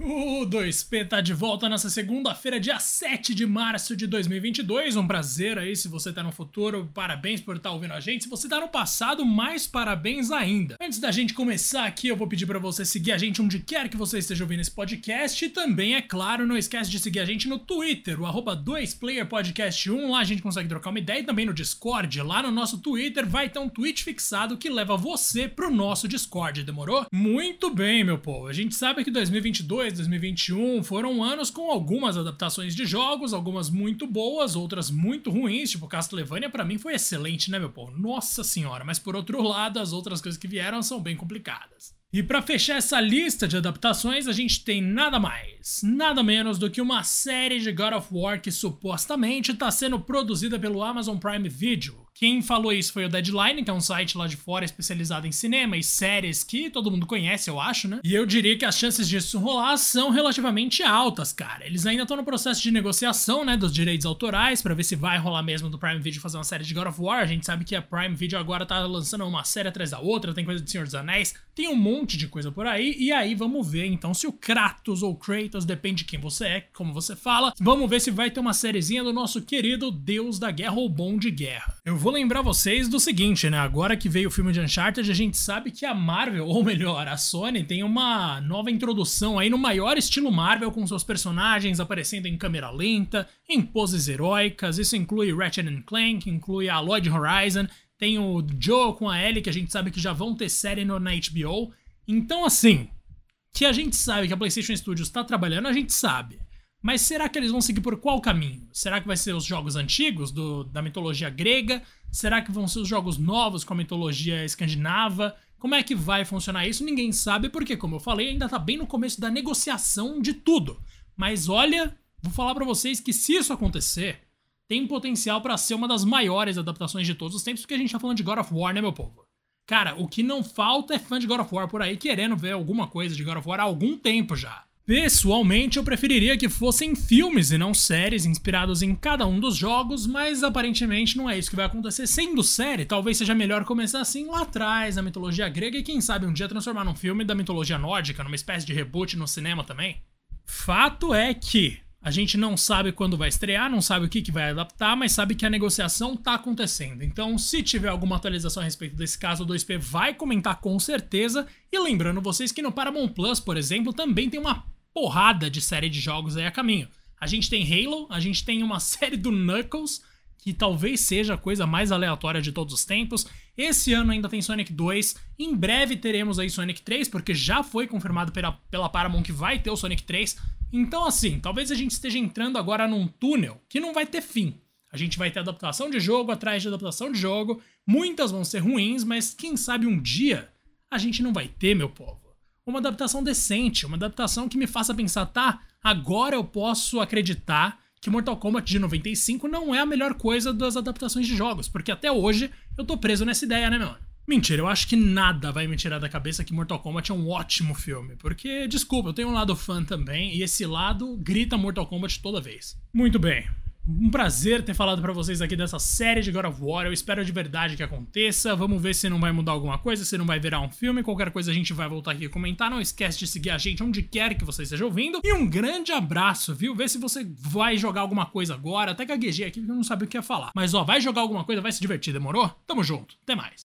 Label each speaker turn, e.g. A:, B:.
A: O 2P tá de volta nessa segunda-feira, dia 7 de março de 2022. Um prazer aí se você tá no futuro. Parabéns por estar tá ouvindo a gente. Se você tá no passado, mais parabéns ainda. Antes da gente começar aqui, eu vou pedir para você seguir a gente onde quer que você esteja ouvindo esse podcast. E também, é claro, não esquece de seguir a gente no Twitter, o arroba 2playerpodcast1. Lá a gente consegue trocar uma ideia. E também no Discord, lá no nosso Twitter, vai ter um tweet fixado que leva você pro nosso Discord. Demorou? Muito bem, meu povo. A gente sabe que 2022 2022, 2021 foram anos com algumas adaptações de jogos, algumas muito boas, outras muito ruins, tipo Castlevania para mim foi excelente, né, meu povo? Nossa senhora, mas por outro lado, as outras coisas que vieram são bem complicadas. E para fechar essa lista de adaptações, a gente tem nada mais, nada menos do que uma série de God of War que supostamente está sendo produzida pelo Amazon Prime Video, quem falou isso foi o Deadline, que é um site lá de fora especializado em cinema e séries que todo mundo conhece, eu acho, né? E eu diria que as chances disso rolar são relativamente altas, cara. Eles ainda estão no processo de negociação, né, dos direitos autorais para ver se vai rolar mesmo do Prime Video fazer uma série de God of War. A gente sabe que a Prime Video agora tá lançando uma série atrás da outra, tem coisa de Senhor dos Anéis, tem um monte de coisa por aí. E aí vamos ver então se o Kratos ou Kratos, depende de quem você é, como você fala. Vamos ver se vai ter uma sériezinha do nosso querido Deus da Guerra ou Bom de Guerra. Eu vou lembrar vocês do seguinte, né? Agora que veio o filme de Uncharted, a gente sabe que a Marvel, ou melhor, a Sony, tem uma nova introdução aí no maior estilo Marvel, com seus personagens aparecendo em câmera lenta, em poses heróicas. Isso inclui Ratchet Clank, inclui a Lloyd Horizon, tem o Joe com a Ellie, que a gente sabe que já vão ter série no, na HBO. Então, assim, que a gente sabe que a PlayStation Studios está trabalhando, a gente sabe. Mas será que eles vão seguir por qual caminho? Será que vai ser os jogos antigos do, da mitologia grega? Será que vão ser os jogos novos com a mitologia escandinava? Como é que vai funcionar isso? Ninguém sabe, porque, como eu falei, ainda tá bem no começo da negociação de tudo. Mas olha, vou falar para vocês que se isso acontecer, tem potencial para ser uma das maiores adaptações de todos os tempos, porque a gente tá falando de God of War, né, meu povo? Cara, o que não falta é fã de God of War por aí querendo ver alguma coisa de God of War há algum tempo já. Pessoalmente, eu preferiria que fossem filmes e não séries inspirados em cada um dos jogos, mas aparentemente não é isso que vai acontecer. Sendo série, talvez seja melhor começar assim lá atrás, na mitologia grega, e quem sabe um dia transformar num filme da mitologia nórdica, numa espécie de reboot no cinema também. Fato é que a gente não sabe quando vai estrear, não sabe o que, que vai adaptar, mas sabe que a negociação tá acontecendo. Então, se tiver alguma atualização a respeito desse caso, o 2P vai comentar com certeza. E lembrando vocês que no Paramount Plus, por exemplo, também tem uma porrada de série de jogos aí a caminho. A gente tem Halo, a gente tem uma série do Knuckles, que talvez seja a coisa mais aleatória de todos os tempos. Esse ano ainda tem Sonic 2. Em breve teremos aí Sonic 3, porque já foi confirmado pela, pela Paramount que vai ter o Sonic 3. Então, assim, talvez a gente esteja entrando agora num túnel que não vai ter fim. A gente vai ter adaptação de jogo atrás de adaptação de jogo. Muitas vão ser ruins, mas quem sabe um dia a gente não vai ter, meu povo uma adaptação decente, uma adaptação que me faça pensar, tá, agora eu posso acreditar que Mortal Kombat de 95 não é a melhor coisa das adaptações de jogos, porque até hoje eu tô preso nessa ideia, né, meu? Mentira, eu acho que nada vai me tirar da cabeça que Mortal Kombat é um ótimo filme, porque, desculpa, eu tenho um lado fã também, e esse lado grita Mortal Kombat toda vez. Muito bem, um prazer ter falado para vocês aqui dessa série de God of War. Eu espero de verdade que aconteça. Vamos ver se não vai mudar alguma coisa, se não vai virar um filme. Qualquer coisa a gente vai voltar aqui comentar. Não esquece de seguir a gente onde quer que você esteja ouvindo. E um grande abraço, viu? Vê se você vai jogar alguma coisa agora. Até gaguejei aqui porque eu não sabia o que ia falar. Mas ó, vai jogar alguma coisa, vai se divertir, demorou? Tamo junto. Até mais.